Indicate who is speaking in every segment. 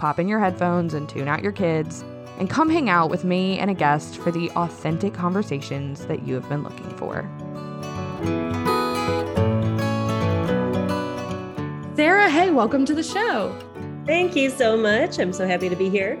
Speaker 1: pop in your headphones and tune out your kids, and come hang out with me and a guest for the authentic conversations that you have been looking for.
Speaker 2: Sarah, hey, welcome to the show.
Speaker 3: Thank you so much. I'm so happy to be here.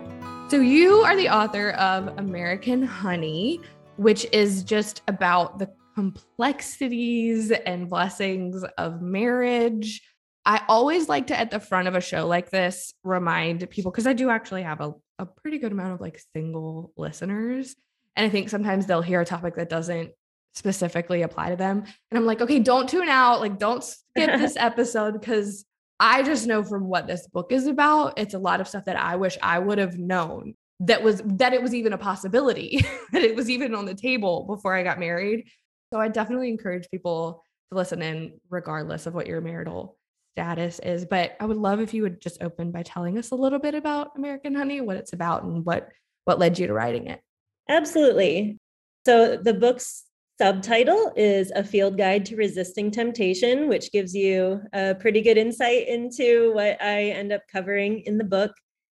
Speaker 2: So, you are the author of American Honey, which is just about the complexities and blessings of marriage I always like to, at the front of a show like this, remind people because I do actually have a, a pretty good amount of like single listeners. And I think sometimes they'll hear a topic that doesn't specifically apply to them. And I'm like, okay, don't tune out. Like, don't skip this episode because I just know from what this book is about, it's a lot of stuff that I wish I would have known that was that it was even a possibility, that it was even on the table before I got married. So I definitely encourage people to listen in regardless of what your marital status is. But I would love if you would just open by telling us a little bit about American Honey, what it's about, and what what led you to writing it.
Speaker 3: Absolutely. So the book's subtitle is A Field Guide to Resisting Temptation, which gives you a pretty good insight into what I end up covering in the book.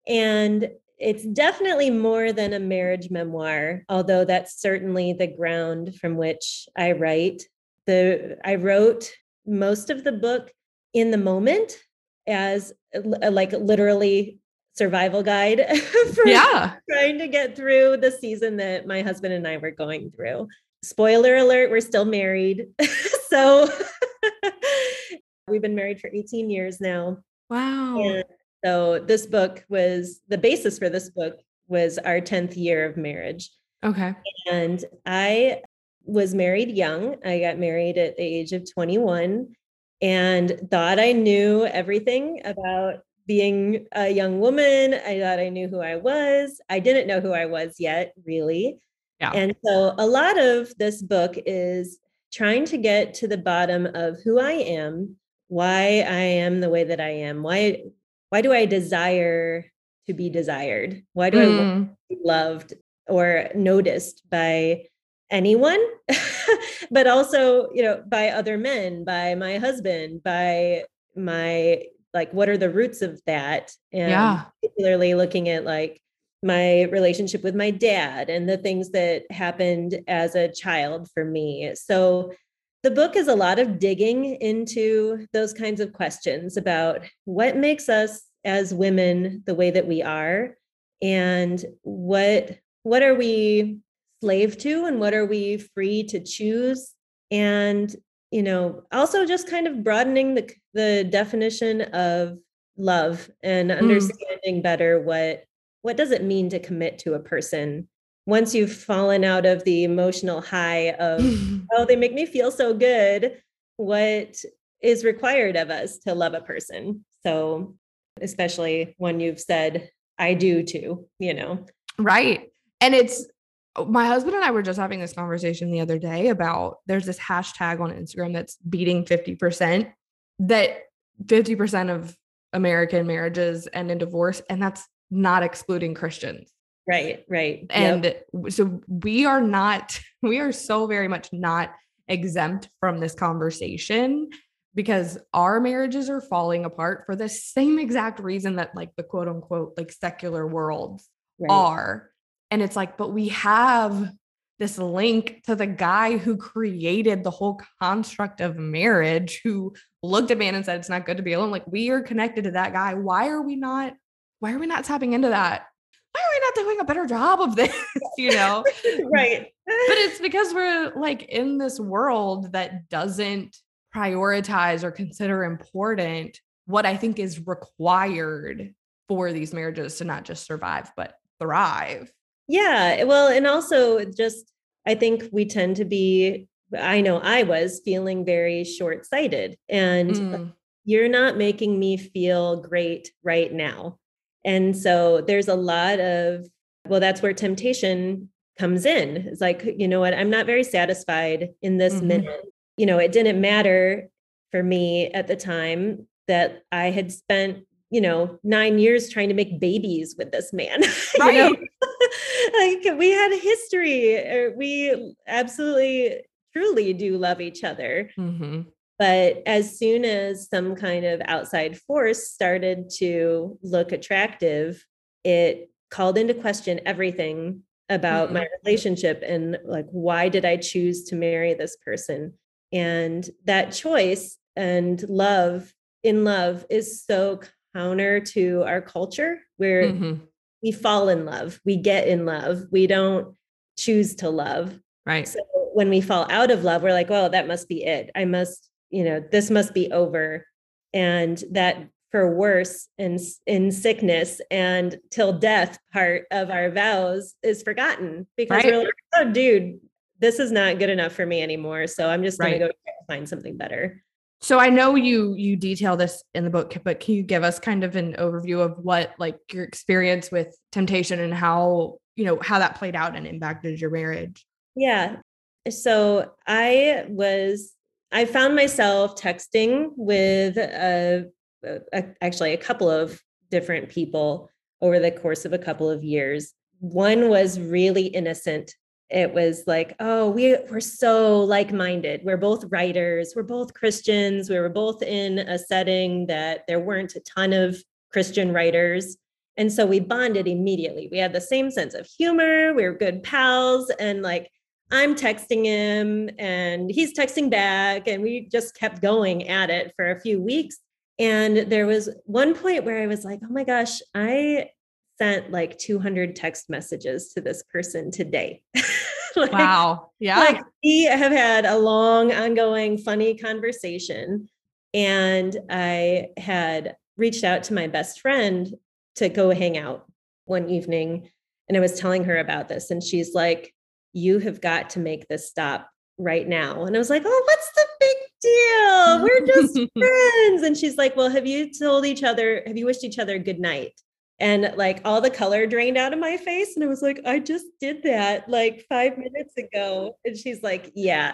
Speaker 3: And it's definitely more than a marriage memoir, although that's certainly the ground from which I write. The I wrote most of the book in the moment as uh, like literally survival guide for
Speaker 2: yeah.
Speaker 3: trying to get through the season that my husband and I were going through. Spoiler alert, we're still married. so we've been married for 18 years now.
Speaker 2: Wow.
Speaker 3: And so this book was the basis for this book was our 10th year of marriage.
Speaker 2: Okay.
Speaker 3: And I was married young. I got married at the age of 21 and thought I knew everything about being a young woman. I thought I knew who I was. I didn't know who I was yet, really.
Speaker 2: Yeah.
Speaker 3: And so a lot of this book is trying to get to the bottom of who I am, why I am the way that I am, why why do I desire to be desired? Why do mm. I want to be loved or noticed by anyone but also you know by other men by my husband by my like what are the roots of that
Speaker 2: and yeah.
Speaker 3: particularly looking at like my relationship with my dad and the things that happened as a child for me so the book is a lot of digging into those kinds of questions about what makes us as women the way that we are and what what are we slave to and what are we free to choose and you know also just kind of broadening the the definition of love and hmm. understanding mm. better what what does it mean to commit to a person once you've fallen out of the emotional high of oh they make me feel so good what is required of us to love a person so especially when you've said i do too you know
Speaker 2: right and it's my husband and I were just having this conversation the other day about there's this hashtag on Instagram that's beating 50% that 50% of American marriages end in divorce and that's not excluding Christians.
Speaker 3: Right, right.
Speaker 2: And yep. so we are not we are so very much not exempt from this conversation because our marriages are falling apart for the same exact reason that like the quote unquote like secular worlds right. are and it's like, but we have this link to the guy who created the whole construct of marriage, who looked at man and said, it's not good to be alone. Like we are connected to that guy. Why are we not? Why are we not tapping into that? Why are we not doing a better job of this? you know?
Speaker 3: right.
Speaker 2: but it's because we're like in this world that doesn't prioritize or consider important what I think is required for these marriages to not just survive, but thrive.
Speaker 3: Yeah. Well, and also just, I think we tend to be, I know I was feeling very short sighted and mm. you're not making me feel great right now. And so there's a lot of, well, that's where temptation comes in. It's like, you know what, I'm not very satisfied in this mm-hmm. minute. You know, it didn't matter for me at the time that I had spent, you know, nine years trying to make babies with this man. Right. like we had a history. Er, we absolutely, truly do love each other. Mm-hmm. But as soon as some kind of outside force started to look attractive, it called into question everything about mm-hmm. my relationship and like, why did I choose to marry this person? And that choice and love in love is so counter to our culture where mm-hmm. we fall in love, we get in love, we don't choose to love.
Speaker 1: Right.
Speaker 3: So when we fall out of love, we're like, well, that must be it. I must you know this must be over and that for worse in in sickness and till death part of our vows is forgotten because right. we're like oh dude this is not good enough for me anymore so i'm just going right. to go find something better
Speaker 2: so i know you you detail this in the book but can you give us kind of an overview of what like your experience with temptation and how you know how that played out and impacted your marriage
Speaker 3: yeah so i was I found myself texting with a, a, actually a couple of different people over the course of a couple of years. One was really innocent. It was like, oh, we, we're so like minded. We're both writers, we're both Christians, we were both in a setting that there weren't a ton of Christian writers. And so we bonded immediately. We had the same sense of humor, we were good pals, and like I'm texting him and he's texting back. And we just kept going at it for a few weeks. And there was one point where I was like, oh my gosh, I sent like 200 text messages to this person today.
Speaker 2: like, wow. Yeah.
Speaker 3: Like we have had a long, ongoing, funny conversation. And I had reached out to my best friend to go hang out one evening. And I was telling her about this. And she's like, you have got to make this stop right now. And I was like, oh, what's the big deal? We're just friends. And she's like, well, have you told each other, have you wished each other good night? And like all the color drained out of my face. And I was like, I just did that like five minutes ago. And she's like, yeah,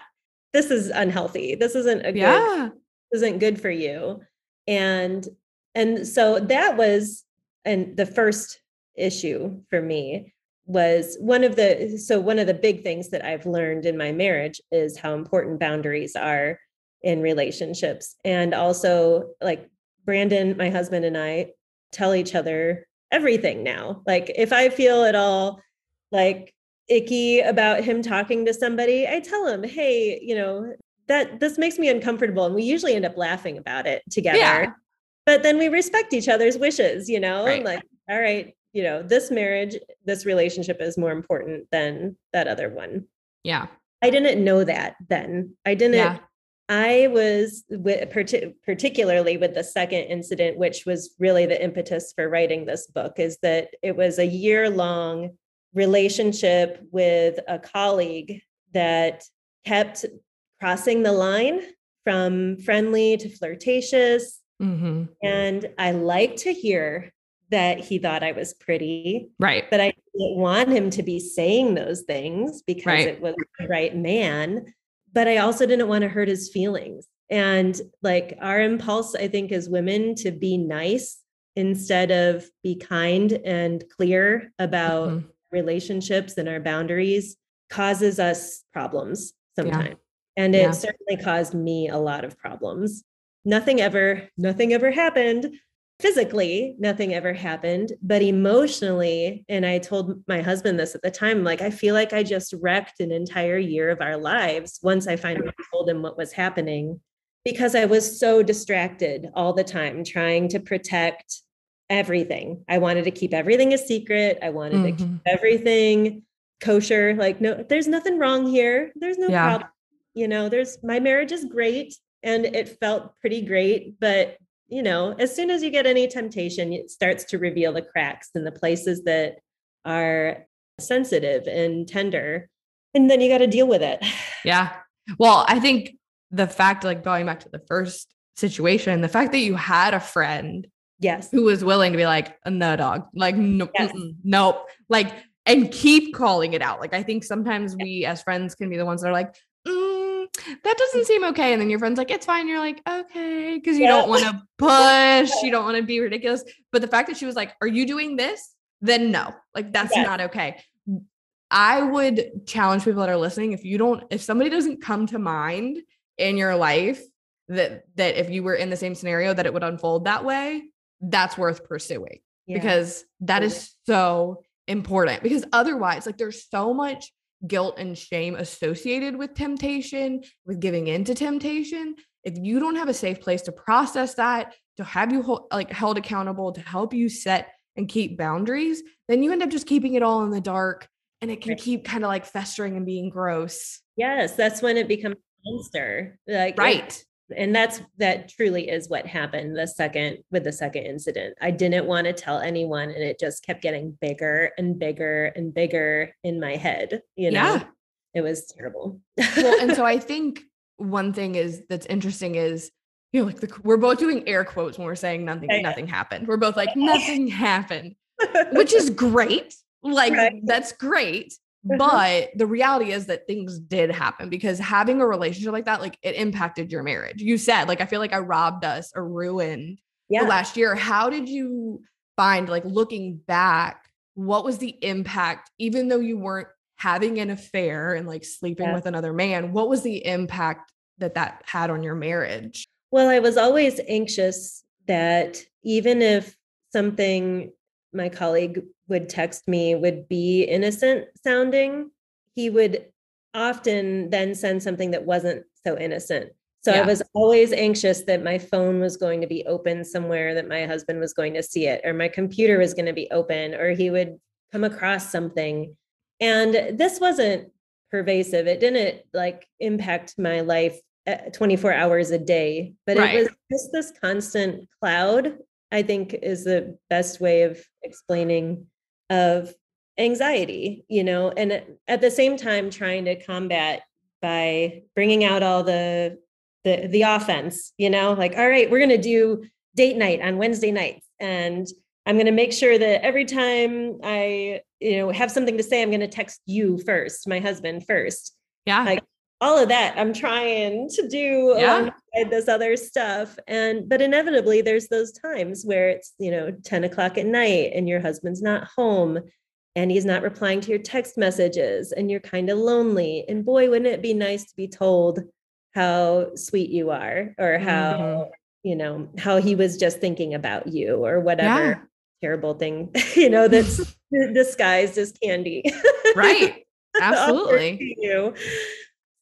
Speaker 3: this is unhealthy. This isn't a good, yeah. isn't good for you. And and so that was and the first issue for me was one of the so one of the big things that I've learned in my marriage is how important boundaries are in relationships and also like Brandon my husband and I tell each other everything now like if I feel at all like icky about him talking to somebody I tell him hey you know that this makes me uncomfortable and we usually end up laughing about it together yeah. but then we respect each other's wishes you know right. like all right you know, this marriage, this relationship is more important than that other one.
Speaker 2: Yeah.
Speaker 3: I didn't know that then. I didn't. Yeah. I was with, particularly with the second incident, which was really the impetus for writing this book, is that it was a year long relationship with a colleague that kept crossing the line from friendly to flirtatious. Mm-hmm. And I like to hear that he thought I was pretty.
Speaker 2: Right.
Speaker 3: But I didn't want him to be saying those things because right. it was the right man. But I also didn't want to hurt his feelings. And like our impulse, I think, as women to be nice instead of be kind and clear about mm-hmm. relationships and our boundaries causes us problems sometimes. Yeah. And it yeah. certainly caused me a lot of problems. Nothing ever, nothing ever happened physically nothing ever happened but emotionally and i told my husband this at the time like i feel like i just wrecked an entire year of our lives once i finally told him what was happening because i was so distracted all the time trying to protect everything i wanted to keep everything a secret i wanted mm-hmm. to keep mm-hmm. everything kosher like no there's nothing wrong here there's no yeah. problem you know there's my marriage is great and it felt pretty great but you know, as soon as you get any temptation, it starts to reveal the cracks and the places that are sensitive and tender. And then you got to deal with it.
Speaker 2: Yeah. Well, I think the fact, like going back to the first situation, the fact that you had a friend
Speaker 3: Yes.
Speaker 2: who was willing to be like, no, dog, like, no,
Speaker 3: Yes.
Speaker 2: nope, like, and keep calling it out. Like, I think sometimes we as friends can be the ones that are like, that doesn't seem okay. And then your friend's like, it's fine. You're like, okay. Cause you
Speaker 3: Yeah.
Speaker 2: don't want to push, you don't want to be ridiculous. But the fact that she was like, are you doing this? Then no, like, that's
Speaker 3: Yes.
Speaker 2: not okay. I would challenge people that are listening if you don't, if somebody doesn't come to mind in your life that that if you were in the same scenario that it would unfold that way, that's worth pursuing
Speaker 3: Yeah.
Speaker 2: because that is so important because otherwise like there's so much guilt and shame associated with temptation with giving into temptation if you don't have a safe place to process that to have you hold, like held accountable to help you set and keep boundaries then you end up just keeping it all in the dark and it can
Speaker 3: Right.
Speaker 2: keep kind of like festering and being gross
Speaker 3: yes, that's when it becomes a monster. Like
Speaker 2: right
Speaker 3: and that's that truly is what happened the second with the second incident i didn't want to tell anyone and it just kept getting bigger and bigger and bigger in my head you know
Speaker 2: Yeah.
Speaker 3: it was terrible
Speaker 2: well, and so I think one thing is that's interesting is you know like the, we're both doing air quotes when we're saying nothing
Speaker 3: Yeah,
Speaker 2: nothing happened. We're both like nothing happened, which is great. Like
Speaker 3: Right.
Speaker 2: that's great.
Speaker 3: Mhm.
Speaker 2: But the reality is that things did happen because having a relationship like that, like it impacted your marriage. You said, like, I feel like I robbed us or ruined
Speaker 3: yeah
Speaker 2: the last year. How did you find, like, looking back, what was the impact, even though you weren't having an affair and like sleeping
Speaker 3: Yeah.
Speaker 2: with another man? What was the impact that that had on your marriage?
Speaker 3: Well, I was always anxious that even if something my colleague would text me would be innocent sounding, he would often then send something that wasn't so innocent. So I was always anxious that my phone was going to be open somewhere, that my husband was going to see it, or my computer was going to be open, or he would come across something. And this wasn't pervasive. It didn't like impact my life uh, 24 hours a day, but
Speaker 2: Right.
Speaker 3: it was just this constant cloud, I think is the best way of explaining of anxiety, you know, and at- the same time trying to combat by bringing out all the the the offense, you know, like all right, we're going to do date night on Wednesday nights and I'm going to make sure that every time I, you know, have something to say, I'm going to text you first, my husband first.
Speaker 2: Yeah.
Speaker 3: Like, All of that I'm trying to do
Speaker 2: Yeah.
Speaker 3: alongside this other stuff. And, but inevitably, there's those times where it's, you know, 10 o'clock at night and your husband's not home and he's not replying to your text messages and you're kind of lonely. And boy, wouldn't it be nice to be told how sweet you are or how,
Speaker 2: Mhm.
Speaker 3: you know, how he was just thinking about you or whatever
Speaker 2: Yeah.
Speaker 3: terrible thing, you know, that's disguised as candy.
Speaker 2: right. Absolutely.
Speaker 3: You.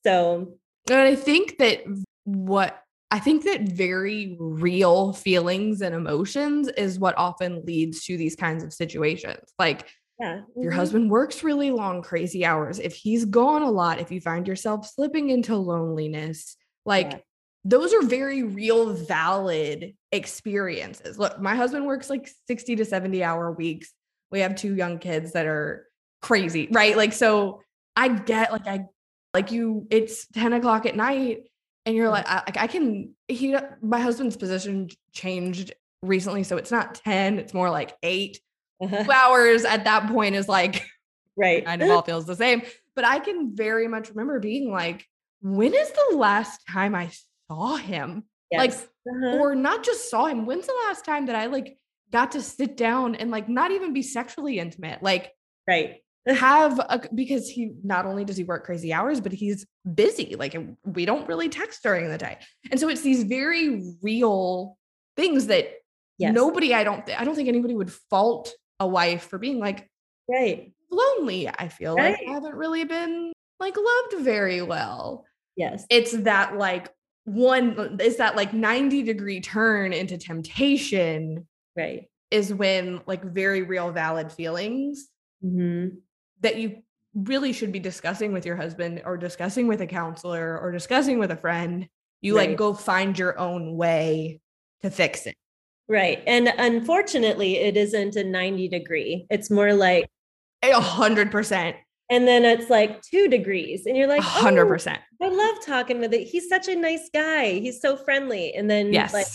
Speaker 3: So,
Speaker 2: And I think that what I think that very real feelings and emotions is what often leads to these kinds of situations. Like
Speaker 3: yeah.
Speaker 2: your
Speaker 3: mhm.
Speaker 2: husband works really long, crazy hours. If he's gone a lot, if you find yourself slipping into loneliness, like
Speaker 3: Yeah.
Speaker 2: those are very real, valid experiences. Look, my husband works like 60 to 70 hour weeks. We have two young kids that are crazy, right? Like, so I get like, I like you, it's 10 o'clock at night and you're like, I, like, I can, he, my husband's position changed recently. So it's not 10, it's more like eight
Speaker 3: Uh-huh.
Speaker 2: two hours at that point is like
Speaker 3: Right.
Speaker 2: kind of all feels the same. But I can very much remember being like, when is the last time I saw him? like,
Speaker 3: Uh-huh.
Speaker 2: Or not just saw him. When's the last time that I like got to sit down and like not even be sexually intimate? Like
Speaker 3: right.
Speaker 2: Have a because he not only does he work crazy hours, but he's busy. Like we don't really text during the day. And so it's these very real things that
Speaker 3: Yes.
Speaker 2: nobody, I don't, I don't think anybody would fault a wife for being like,
Speaker 3: Right.
Speaker 2: lonely. I feel like
Speaker 3: Right.
Speaker 2: I haven't really been like loved very well.
Speaker 3: Yes.
Speaker 2: It's that like one it's that like 90 degree turn into temptation
Speaker 3: Right.
Speaker 2: is when like very real valid feelings
Speaker 3: Mhm.
Speaker 2: That you really should be discussing with your husband or discussing with a counselor or discussing with a friend. You like go find your own way to fix it.
Speaker 3: Right. And unfortunately, it isn't a 90 degree. It's more like,
Speaker 2: A hundred percent.
Speaker 3: and then it's like two degrees. And you're like,
Speaker 2: hundred
Speaker 3: "Oh,
Speaker 2: percent.
Speaker 3: I love talking with it. He's such a nice guy. He's so friendly. And then
Speaker 2: Yes.
Speaker 3: like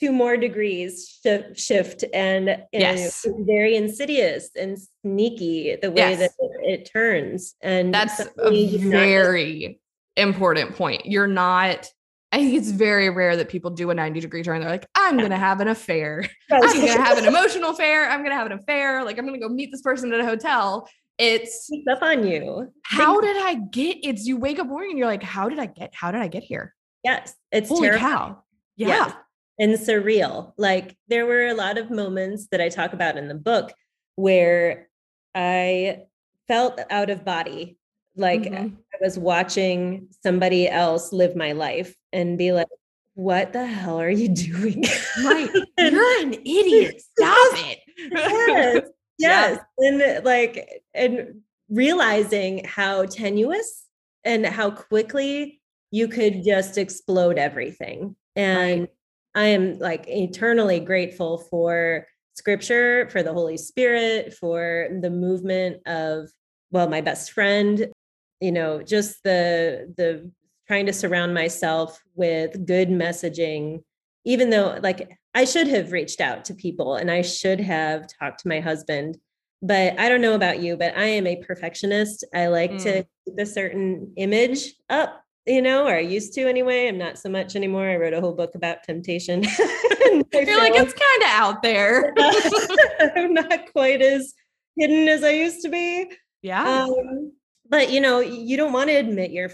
Speaker 3: two more degrees sh- shift and, and
Speaker 2: Yes.
Speaker 3: it's very insidious and sneaky the way
Speaker 2: Yes.
Speaker 3: that it, it turns and
Speaker 2: That's a
Speaker 3: you're not-
Speaker 2: very important point. You're not, I think it's very rare that people do a 90 degree turn. They're like, I'm going to have an affair. I'm going to have an emotional affair. I'm going to have an affair. Like, I'm going to go meet this person at a hotel. It's
Speaker 3: up on you
Speaker 2: how did I get? It's you wake up morning and you're like, how did I get? How did I get here?
Speaker 3: yes it's
Speaker 2: Holy
Speaker 3: terrifying.
Speaker 2: cow! Yeah,
Speaker 3: Yes. And surreal. Like there were a lot of moments that I talk about in the book where I felt out of body. Like
Speaker 2: Mhm.
Speaker 3: I was watching somebody else live my life and be like, what the hell are you doing?
Speaker 2: right. You're an idiot. Stop it.
Speaker 3: yes.
Speaker 2: Yeah.
Speaker 3: Yes. And like, and realizing how tenuous and how quickly you could just explode everything. And
Speaker 2: Right.
Speaker 3: I am like eternally grateful for scripture, for the Holy Spirit, for the movement of, well, my best friend, you know, just the, the, trying to surround myself with good messaging even though like I should have reached out to people and I should have talked to my husband. But I don't know about you, but I am a perfectionist. I like to
Speaker 2: Mm.
Speaker 3: keep a certain image up, you know, or I used to anyway. I'm not so much anymore. I wrote a whole book about temptation. I
Speaker 2: You're like, it's kind of out there.
Speaker 3: I'm not quite as hidden as I used to be.
Speaker 2: yeah.
Speaker 3: Um, but you know, you don't want to admit your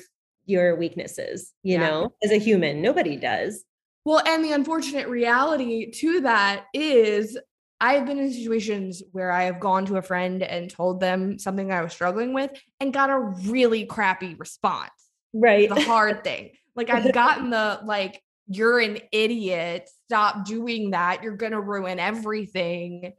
Speaker 3: your weaknesses, you
Speaker 2: Yeah.
Speaker 3: know, as a human. Nobody does.
Speaker 2: Well, and the unfortunate reality to that is I have been in situations where I have gone to a friend and told them something I was struggling with and got a really crappy response.
Speaker 3: Right.
Speaker 2: The hard thing. Like I've gotten the like, you're an idiot. Stop doing that. You're gonna ruin everything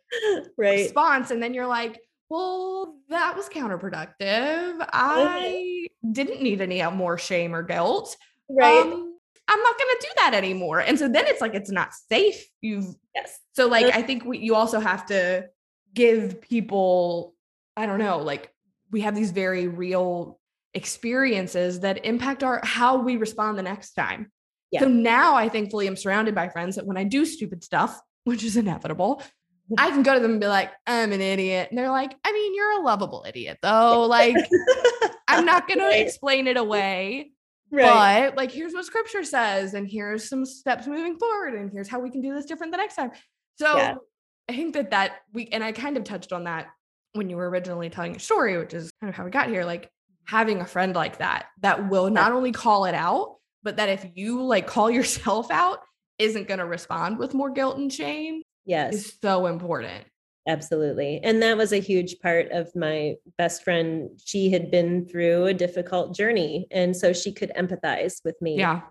Speaker 3: right.
Speaker 2: response. And then you're like, well, that was counterproductive. I didn't need any more shame or guilt
Speaker 3: Right.
Speaker 2: um, I'm not going to do that anymore. And so then it's like it's not safe. You've
Speaker 3: yes.
Speaker 2: so like I think we, you also have to give people I don't know like we have these very real experiences that impact our how we respond the next time.
Speaker 3: Yeah.
Speaker 2: So now I thankfully am surrounded by friends that when I do stupid stuff, which is inevitable, I can go to them and be like, I'm an idiot. And they're like, I mean, you're a lovable idiot though. Like I'm not going
Speaker 3: Right.
Speaker 2: to explain it away
Speaker 3: right.
Speaker 2: but like here's what scripture says and here's some steps moving forward and here's how we can do this different the next time so
Speaker 3: Yeah.
Speaker 2: i think that that we and i kind of touched on that when you were originally telling your story which is kind of how we got here like having a friend like that that will not only call it out but that if you like call yourself out isn't going to respond with more guilt and shame
Speaker 3: yes.
Speaker 2: is so important
Speaker 3: Absolutely. And that was a huge part of my best friend. She had been through a difficult journey. And so she could empathize with me.
Speaker 2: yeah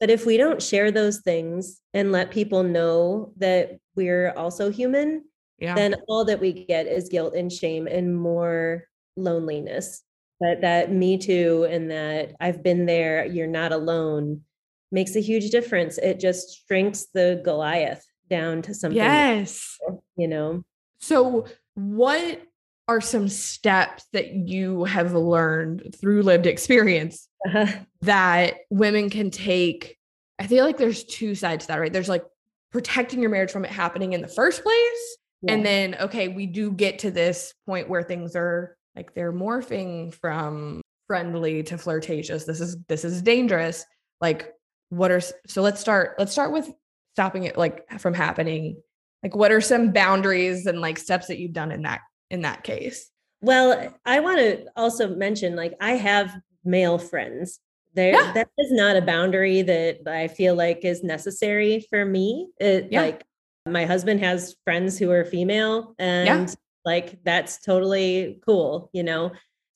Speaker 3: But if we don't share those things and let people know that we're also human,
Speaker 2: yeah
Speaker 3: then all that we get is guilt and shame and more loneliness. But that me too and that I've been there, you're not alone makes a huge difference. It just shrinks the Goliath down to something,
Speaker 2: yes
Speaker 3: you know.
Speaker 2: So, what are some steps that you have learned through lived experience uh-huh. that women can take? I feel like there's two sides to that, right? There's like protecting your marriage from it happening in the first place. And then, okay, we do get to this point where things are like they're morphing from friendly to flirtatious. This is this is dangerous. Like, what are so let's start, let's start with stopping it like from happening like what are some boundaries and like steps that you've done in that in that case
Speaker 3: Well, I want to also mention like I have male friends. There
Speaker 2: Yeah.
Speaker 3: that is not a boundary that I feel like is necessary for me. It
Speaker 2: Yeah.
Speaker 3: like my husband has friends who are female and like that's totally cool, you know.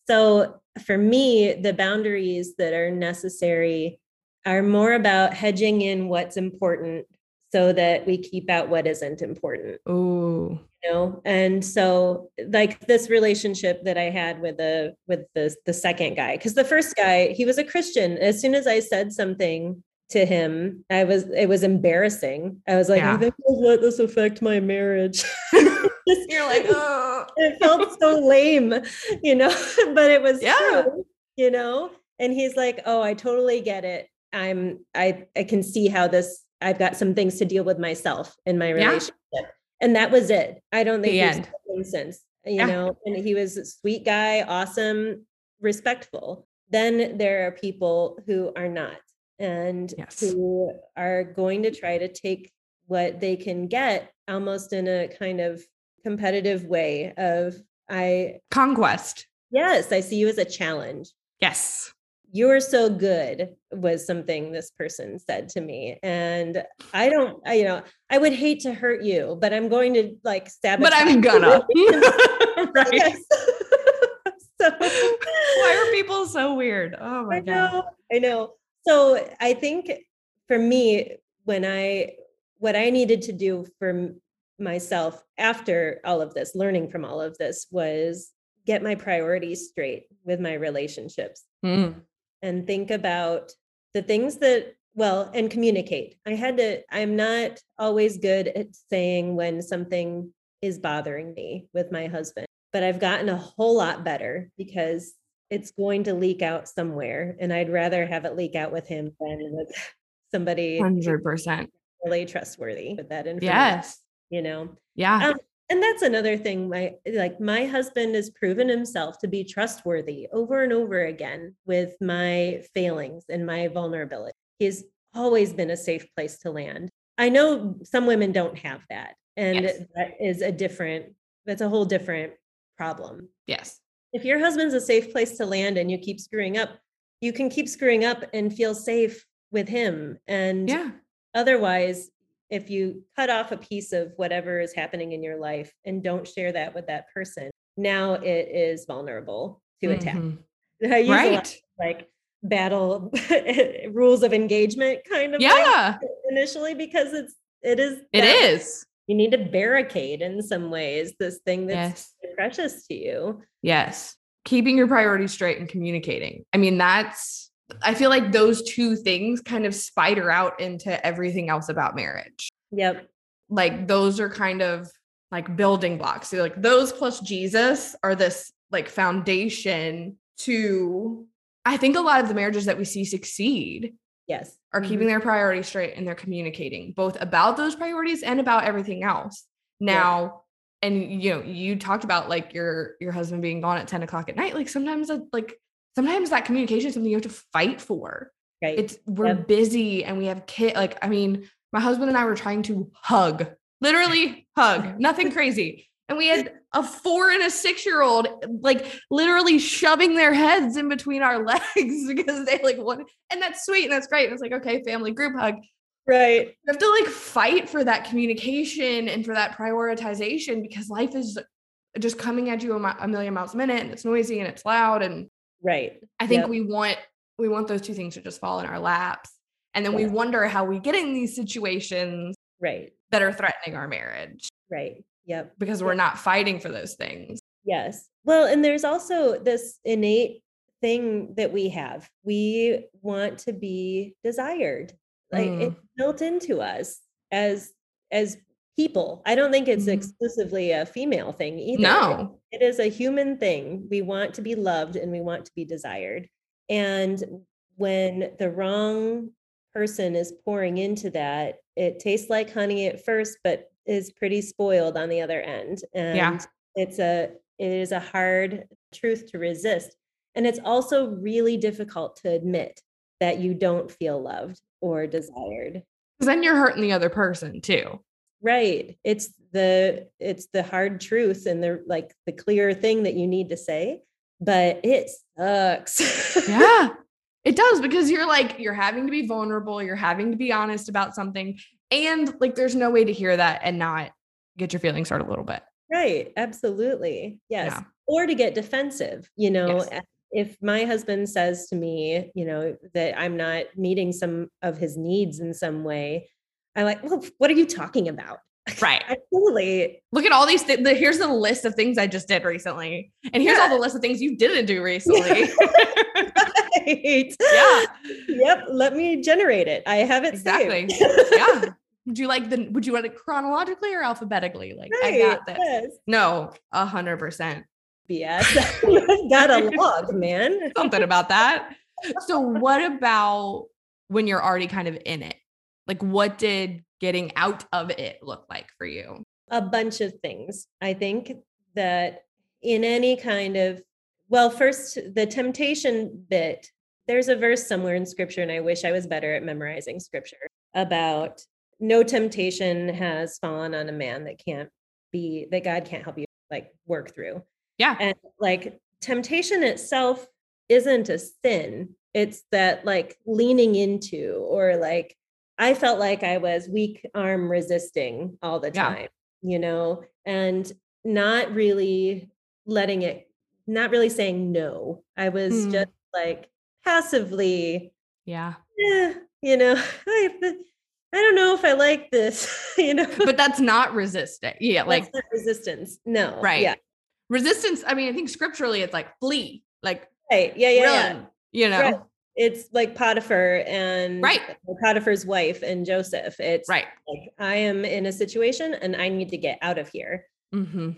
Speaker 3: So for me, the boundaries that are necessary are more about hedging in what's important so that we keep out what isn't important.
Speaker 2: Oh
Speaker 3: you know? And so like this relationship that i had with the with the the second guy because the first guy he was a christian. As soon as i said something to him i was it was embarrassing. I was like
Speaker 2: Yeah.
Speaker 3: i think i'll let this affect my marriage
Speaker 2: you're like oh
Speaker 3: it felt so lame you know but it was
Speaker 2: Yeah.
Speaker 3: true, you know and he's like oh i totally get it i'm i i can see how this I've got some things to deal with myself in my
Speaker 2: Yeah.
Speaker 3: relationship. And that was it. I don't think
Speaker 2: The end.
Speaker 3: nothing since, you
Speaker 2: Yeah.
Speaker 3: know, and he was a sweet guy, awesome, respectful. Then there are people who are not and
Speaker 2: Yes.
Speaker 3: who are going to try to take what they can get almost in a kind of competitive way of I
Speaker 2: Conquest.
Speaker 3: yes, I see you as a challenge
Speaker 2: Yes.
Speaker 3: you're so good was something this person said to me and i don't I, you know i would hate to hurt you but i'm going to like stab
Speaker 2: But I'm gonna. right.
Speaker 3: so
Speaker 2: Why are people so weird? Oh my
Speaker 3: I
Speaker 2: god.
Speaker 3: know, I know. So I think for me, when I what I needed to do for myself after all of this, learning from all of this, was get my priorities straight with my relationships
Speaker 2: Mm.
Speaker 3: and think about the things that well and communicate i had to i'm not always good at saying when something is bothering me with my husband but i've gotten a whole lot better because it's going to leak out somewhere and i'd rather have it leak out with him than with somebody
Speaker 2: Hundred percent.
Speaker 3: really trustworthy with that information
Speaker 2: Yes.
Speaker 3: You know
Speaker 2: Yeah.
Speaker 3: Um, and that's another thing my like my husband has proven himself to be trustworthy over and over again with my failings and my vulnerability he's always been a safe place to land i know some women don't have that and
Speaker 2: Yes.
Speaker 3: that is a different that's a whole different problem
Speaker 2: yes.
Speaker 3: if your husband's a safe place to land and you keep screwing up you can keep screwing up and feel safe with him and
Speaker 2: Yeah.
Speaker 3: otherwise if you cut off a piece of whatever is happening in your life and don't share that with that person now it is vulnerable to attack
Speaker 2: Mhm.
Speaker 3: I use a of,
Speaker 2: Right.
Speaker 3: like battle rules of engagement kind of
Speaker 2: Yeah.
Speaker 3: initially because it's it is
Speaker 2: It is.
Speaker 3: you need to barricade in some ways this thing that's
Speaker 2: Yes.
Speaker 3: precious to you
Speaker 2: Yes. Keeping your priorities straight and communicating. I mean, that's, I feel like those two things kind of spider out into everything else about marriage.
Speaker 3: yep
Speaker 2: Like, those are kind of like building blocks. So, like, those plus Jesus are this like foundation to, I think a lot of the marriages that we see succeed
Speaker 3: yes
Speaker 2: are
Speaker 3: Mhm.
Speaker 2: keeping their priorities straight and they're communicating both about those priorities and about everything else. Now, and you know, you talked about like your your husband being gone at 10 o'clock at night. Like sometimes like sometimes that communication is something you have to fight for.
Speaker 3: right
Speaker 2: It's we're
Speaker 3: Yep.
Speaker 2: busy and we have kid like I mean, my husband and I were trying to hug, literally hug, nothing crazy. And we had a four and a six year old like literally shoving their heads in between our legs because they like want and that's sweet and that's great. And It's like, okay, family group hug.
Speaker 3: right
Speaker 2: You have to like fight for that communication and for that prioritization because life is just coming at you a, mi- a million miles a minute and it's noisy and it's loud. And
Speaker 3: right
Speaker 2: I think
Speaker 3: Yep.
Speaker 2: we want we want those two things to just fall in our laps. And then we wonder how we get in these situations
Speaker 3: right
Speaker 2: that are threatening our marriage
Speaker 3: right yep
Speaker 2: because we're not fighting for those things.
Speaker 3: Yes. Well, and there's also this innate thing that we have. We want to be desired. Like
Speaker 2: Mm.
Speaker 3: it's built into us as as people. I don't think it's
Speaker 2: Mhm.
Speaker 3: exclusively a female thing either.
Speaker 2: No.
Speaker 3: It is a human thing. We want to be loved and we want to be desired. And when the wrong person is pouring into that, it tastes like honey at first, but is pretty spoiled on the other end. And
Speaker 2: Yeah.
Speaker 3: it's a it is a hard truth to resist. And it's also really difficult to admit that you don't feel loved or desired.
Speaker 2: Because then you're hurting the other person too.
Speaker 3: Right. It's the it's the hard truth and the like the clear thing that you need to say, but it sucks.
Speaker 2: Yeah. It does because you're like, you're having to be vulnerable, you're having to be honest about something. And like, there's no way to hear that and not get your feelings hurt a little bit.
Speaker 3: right. Absolutely. Yes.
Speaker 2: Yeah.
Speaker 3: Or to get defensive, you know,
Speaker 2: Yes.
Speaker 3: if my husband says to me, you know, that I'm not meeting some of his needs in some way, I'm like, well, what are you talking about?
Speaker 2: Right.
Speaker 3: Absolutely.
Speaker 2: Look at all these things. The, here's the list of things I just did recently. And here's all the list of things you didn't do recently.
Speaker 3: Right.
Speaker 2: yeah.
Speaker 3: Yep. Let me generate it. I have it
Speaker 2: Exactly.
Speaker 3: saved.
Speaker 2: Yeah. Would you like the, would you want it chronologically or alphabetically? Like, I got this.
Speaker 3: Yes.
Speaker 2: No, a hundred percent.
Speaker 3: BS. Got a log, man.
Speaker 2: Something about that. So, what about when you're already kind of in it? Like, what did getting out of it look like for you?
Speaker 3: A bunch of things. I think that in any kind of, well, first, the temptation bit, there's a verse somewhere in scripture, and I wish I was better at memorizing scripture about no temptation has fallen on a man that can't be, that God can't help you like work through.
Speaker 2: Yeah.
Speaker 3: And like temptation itself isn't a sin. It's that like leaning into or like I felt like I was weak arm resisting all the
Speaker 2: Yeah.
Speaker 3: time, you know, and not really letting it, not really saying no. I was
Speaker 2: Mm.
Speaker 3: just like passively,
Speaker 2: Yeah.
Speaker 3: eh, you know, I, I don't know if I like this, you know,
Speaker 2: But that's not resisting. Yeah. Like,
Speaker 3: resistance. No.
Speaker 2: right.
Speaker 3: Yeah.
Speaker 2: Resistance, I mean, I think scripturally it's like flee, like
Speaker 3: Right. Yeah. Yeah. yeah.
Speaker 2: you know?
Speaker 3: Right. It's like Potiphar and
Speaker 2: Right.
Speaker 3: Potiphar's wife and Joseph. It's
Speaker 2: Right.
Speaker 3: like I am in a situation and I need to get out of here.
Speaker 2: hmm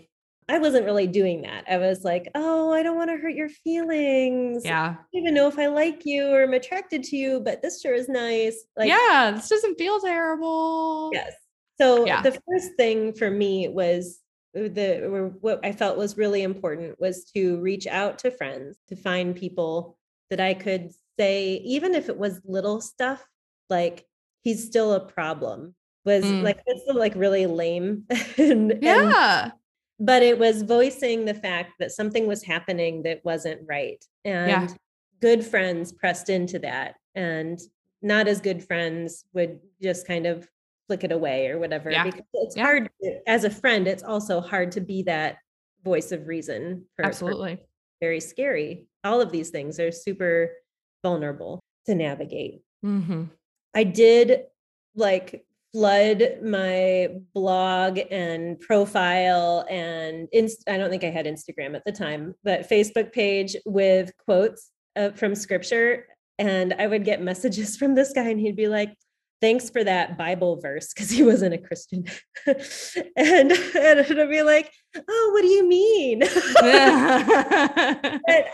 Speaker 3: I wasn't really doing that. I was like, oh, I don't want to hurt your feelings.
Speaker 2: Yeah.
Speaker 3: I don't even know if I like you or I'm attracted to you, but this sure is nice. Like,
Speaker 2: yeah. This doesn't feel terrible.
Speaker 3: yes. So
Speaker 2: Yeah.
Speaker 3: the first thing for me was uh, the what I felt was really important was to reach out to friends, to find people that I could say, even if it was little stuff, like he's still a problem. Was
Speaker 2: Mm.
Speaker 3: like it's like really lame. and, and
Speaker 2: Yeah.
Speaker 3: but it was voicing the fact that something was happening that wasn't right and good friends pressed into that and not as good friends would just kind of flick it away or whatever
Speaker 2: Yeah.
Speaker 3: because it's
Speaker 2: Yeah.
Speaker 3: hard as a friend it's also hard to be that voice of reason for, for
Speaker 2: Absolutely.
Speaker 3: very scary all of these things are super vulnerable to navigate
Speaker 2: hmm
Speaker 3: I did like flood my blog and profile and inst- I don't think I had Instagram at the time, but Facebook page with quotes uh, from scripture. And I would get messages from this guy, and he'd be like, Thanks for that Bible verse, because he wasn't a Christian. and, and I'd be like, Oh, what do you mean? but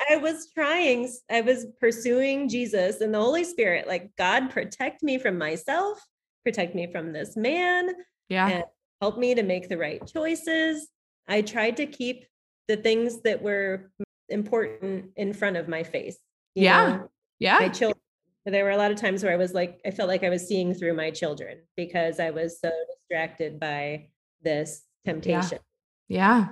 Speaker 3: I was trying, I was pursuing Jesus and the Holy Spirit, like God protect me from myself, protect me from this man,
Speaker 2: yeah.
Speaker 3: and help me to make the right choices. I tried to keep the things that were important in front of my face.
Speaker 2: Yeah.
Speaker 3: know,
Speaker 2: Yeah.
Speaker 3: My children. There were a lot of times where I was like, I felt like I was seeing through my children because I was so distracted by this temptation.
Speaker 2: Yeah.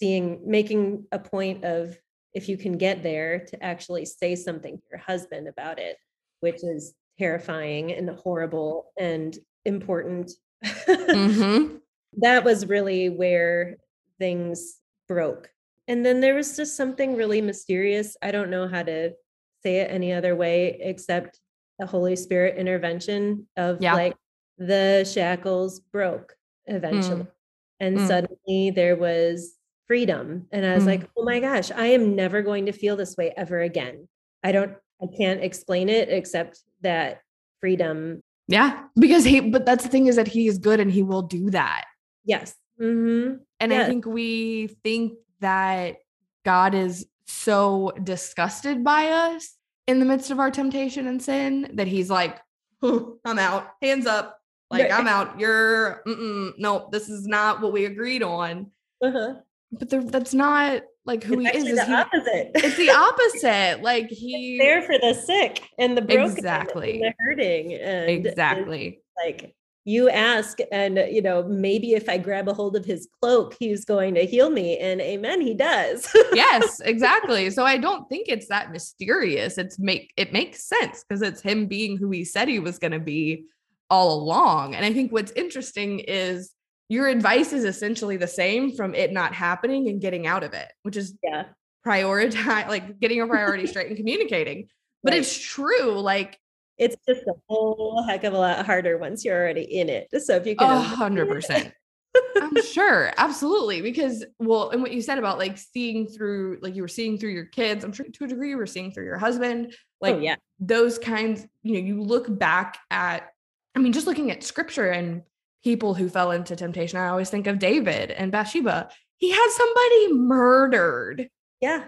Speaker 3: seeing making a point of if you can get there to actually say something to your husband about it which is terrifying and horrible and important.
Speaker 2: Hmm
Speaker 3: that was really where things broke. And then there was just something really mysterious. I don't know how to say it any other way except the holy spirit intervention of
Speaker 2: Yeah.
Speaker 3: like the shackles broke eventually and
Speaker 2: Mm.
Speaker 3: suddenly there was freedom and i was
Speaker 2: Mm.
Speaker 3: like oh my gosh i am never going to feel this way ever again i don't i can't explain it except that freedom
Speaker 2: Yeah. Because he, but that's the thing is that he is good and he will do that.
Speaker 3: yes hmm
Speaker 2: And I think we think that God is so disgusted by us in the midst of our temptation and sin that he's like, I'm out, hands up. Like, I'm out. You're, mm-mm, no, this is not what we agreed on.
Speaker 3: uh-huh.
Speaker 2: But there, that's not like who
Speaker 3: it's
Speaker 2: he is. is
Speaker 3: the
Speaker 2: he,
Speaker 3: opposite
Speaker 2: it's the opposite. Like, he,
Speaker 3: there for the sick and the broken
Speaker 2: Exactly.
Speaker 3: and the hurting and it's
Speaker 2: exactly.
Speaker 3: like you ask and you know maybe if i grab a hold of his cloak he's going to heal me and amen he does
Speaker 2: yes, exactly. So I don't think it's that mysterious. It's make it makes sense because it's him being who he said he was going to be all along. And I think what's interesting is your advice is essentially the same from it not happening and getting out of it, which is
Speaker 3: yeah
Speaker 2: prioritize like getting your priorities straight and communicating. But
Speaker 3: Right.
Speaker 2: it's true like
Speaker 3: it's just a whole heck of a lot harder once you're already in it so if you
Speaker 2: a
Speaker 3: can oh,
Speaker 2: hundred percent. I'm sure, absolutely. Because, well, and what you said about like seeing through, like you were seeing through your kids, I'm sure to a degree you were seeing through your husband, oh, like
Speaker 3: oh yeah
Speaker 2: those kinds, you know, you look back at, I mean, just looking at scripture and people who fell into temptation. I always think of David and Bathsheba. He had somebody murdered
Speaker 3: yeah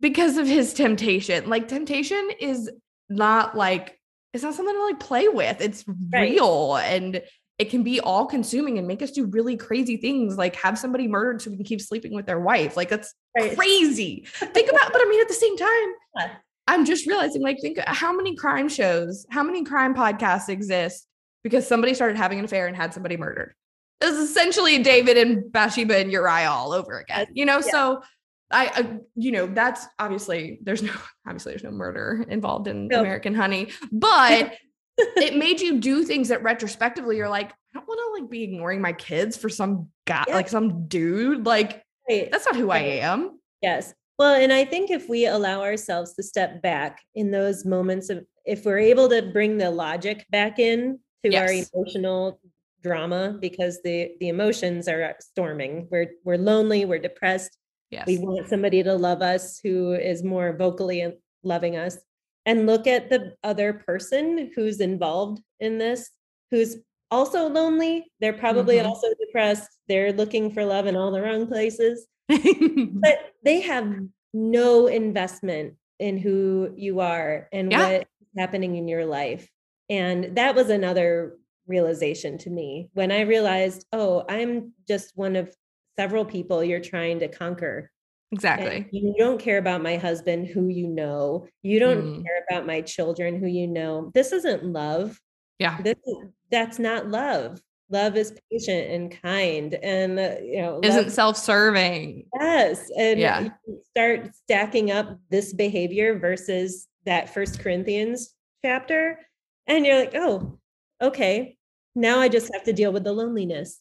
Speaker 2: because of his temptation. Like, temptation is not like it's not something to like play with. It's
Speaker 3: Right.
Speaker 2: real and it can be all consuming and make us do really crazy things like have somebody murdered so we can keep sleeping with their wife. Like that's
Speaker 3: Right.
Speaker 2: crazy. Think about, but I mean, at the same time,
Speaker 3: Yeah.
Speaker 2: I'm just realizing like, think how many crime shows, how many crime podcasts exist because somebody started having an affair and had somebody murdered. It's essentially David and Bathsheba and Uriah all over again, you know?
Speaker 3: Yeah.
Speaker 2: So I, I, you know, that's obviously there's no, obviously there's no murder involved in
Speaker 3: No.
Speaker 2: American Honey, but it made you do things that retrospectively you're like, I don't want to like be ignoring my kids for some guy,
Speaker 3: Yeah.
Speaker 2: like some dude. Like
Speaker 3: Right.
Speaker 2: that's not who I am.
Speaker 3: Yes. Well, and I think if we allow ourselves to step back in those moments of, if we're able to bring the logic back in to our emotional drama, because the the emotions are uh, storming. We're we're lonely. We're depressed.
Speaker 2: Yes.
Speaker 3: We want somebody to love us who is more vocally loving us, and look at the other person who's involved in this, who's also lonely. They're probably
Speaker 2: Mhm.
Speaker 3: also depressed. They're looking for love in all the wrong places but they have no investment in who you are and
Speaker 2: Yeah.
Speaker 3: what's happening in your life. And that was another realization to me when I realized, oh, I'm just one of several people you're trying to conquer. And
Speaker 2: exactly.
Speaker 3: you don't care about my husband, who you know. You don't
Speaker 2: Mm.
Speaker 3: care about my children, who you know. This isn't love.
Speaker 2: Yeah.
Speaker 3: This is, that's not love. Love is patient and kind, and uh, you know,
Speaker 2: Isn't
Speaker 3: love-
Speaker 2: self-serving.
Speaker 3: Yes. And
Speaker 2: Yeah.
Speaker 3: you start stacking up this behavior versus that first Corinthians chapter. And you're like, oh, okay. Now I just have to deal with the loneliness.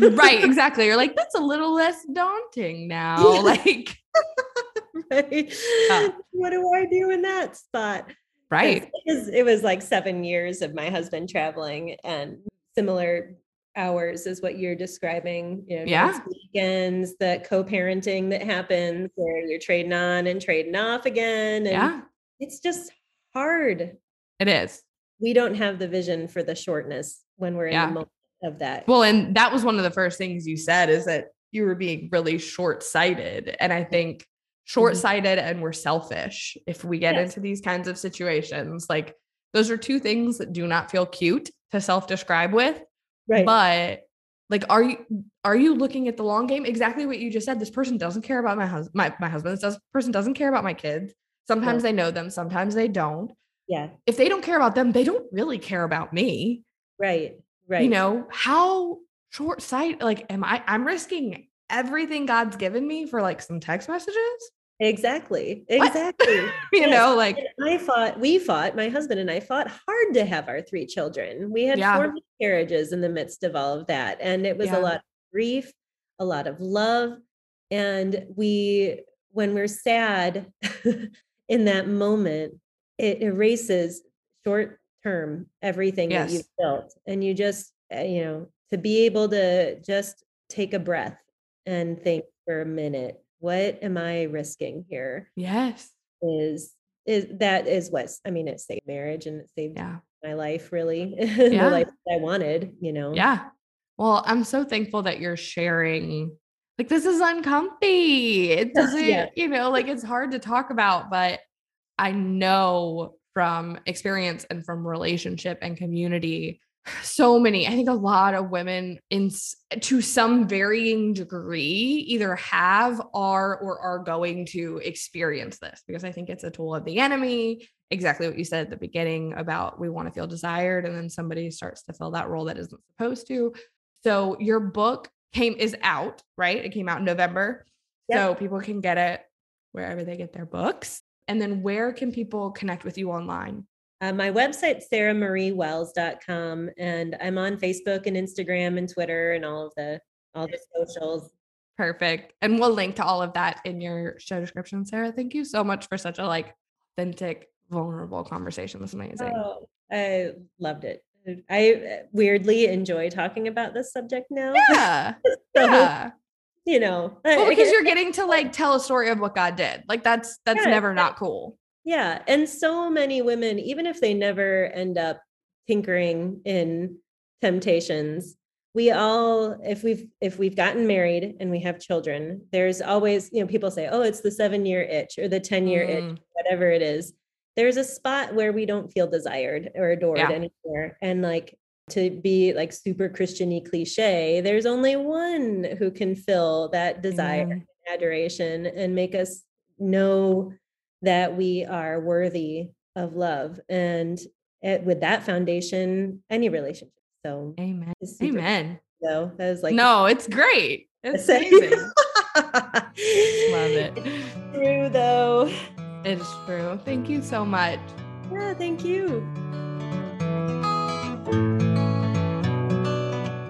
Speaker 2: right, exactly. You're like, that's a little less daunting now.
Speaker 3: Yeah.
Speaker 2: Like,
Speaker 3: right.
Speaker 2: Yeah.
Speaker 3: What do I do in that spot?
Speaker 2: right.
Speaker 3: It was, it was like seven years of my husband traveling and similar hours is what you're describing. You know,
Speaker 2: Yeah.
Speaker 3: weekends, the co-parenting that happens where you're trading on and trading off again. And
Speaker 2: Yeah,
Speaker 3: it's just hard.
Speaker 2: it is.
Speaker 3: We don't have the vision for the shortness when we're in
Speaker 2: Yeah.
Speaker 3: the moment of that.
Speaker 2: Well, and that was one of the first things you said is that you were being really short-sighted. And I think mm-hmm. short-sighted and we're selfish if we get
Speaker 3: Yes.
Speaker 2: into these kinds of situations. Like those are two things that do not feel cute to self-describe with.
Speaker 3: right.
Speaker 2: But like, are you are you looking at the long game? Exactly what you just said. This person doesn't care about my husband. My, my husband. This does, person doesn't care about my kids. Sometimes they know them. Sometimes they don't.
Speaker 3: Yeah.
Speaker 2: If they don't care about them, they don't really care about me.
Speaker 3: Right. Right.
Speaker 2: You know how short sight? Like, am I? I'm risking everything God's given me for like some text messages.
Speaker 3: Exactly. Exactly.
Speaker 2: You
Speaker 3: Yes.
Speaker 2: know, like
Speaker 3: And I fought, we fought, my husband and I fought hard to have our three children. We had
Speaker 2: Yeah.
Speaker 3: four miscarriages in the midst of all of that. And it was
Speaker 2: Yeah.
Speaker 3: a lot of grief, a lot of love. And we, when we're sad in that moment, it erases short term everything that you've built. And you just, uh, you know, to be able to just take a breath and think for a minute, what am I risking here?
Speaker 2: yes,
Speaker 3: is is that is what I mean it saved marriage and it saved
Speaker 2: yeah,
Speaker 3: my life really
Speaker 2: Yeah.
Speaker 3: the life that I wanted you know
Speaker 2: yeah. Well, I'm so thankful that you're sharing. Like, this is uncomfy. It doesn't,
Speaker 3: Yeah.
Speaker 2: you know, like it's hard to talk about, but I know from experience and from relationship and community so many i think a lot of women in to some varying degree either have are or are going to experience this because i think it's a tool of the enemy. Exactly what you said at the beginning about we want to feel desired and then somebody starts to fill that role that isn't supposed to. So your book came is out right? It came out in november.
Speaker 3: Yep.
Speaker 2: so people can get it wherever they get their books and then where can people connect with you online
Speaker 3: uh, my website sarahmariewells.com and I'm on Facebook and Instagram and Twitter and all of the all the socials
Speaker 2: Perfect. And we'll link to all of that in your show description, Sarah. Thank you so much for such a like authentic, vulnerable conversation. This amazing.
Speaker 3: oh I loved it I uh, weirdly enjoy talking about this subject now
Speaker 2: Yeah.
Speaker 3: So,
Speaker 2: yeah.
Speaker 3: You know
Speaker 2: Well, because you're getting to like tell a story of what God did. Like that's that's
Speaker 3: Yeah,
Speaker 2: never not cool.
Speaker 3: Yeah. And so many women, even if they never end up tinkering in temptations, we all, if we've if we've gotten married and we have children, there's always, you know, people say, oh, it's the seven year itch or the 10 year itch,
Speaker 2: Mm,
Speaker 3: whatever it is. there's a spot where we don't feel desired or adored
Speaker 4: Yeah.
Speaker 3: anymore. And like to be like super Christiany cliche, there's only one who can fill that desire
Speaker 4: Amen.
Speaker 3: and adoration and make us know that we are worthy of love. And it, with that foundation, any relationship. So
Speaker 4: Amen. Amen.
Speaker 3: though. That was like
Speaker 4: no, it's great. It's amazing.
Speaker 3: Love
Speaker 4: it.
Speaker 3: True though.
Speaker 4: It is true. Thank you so much.
Speaker 3: Yeah, thank you.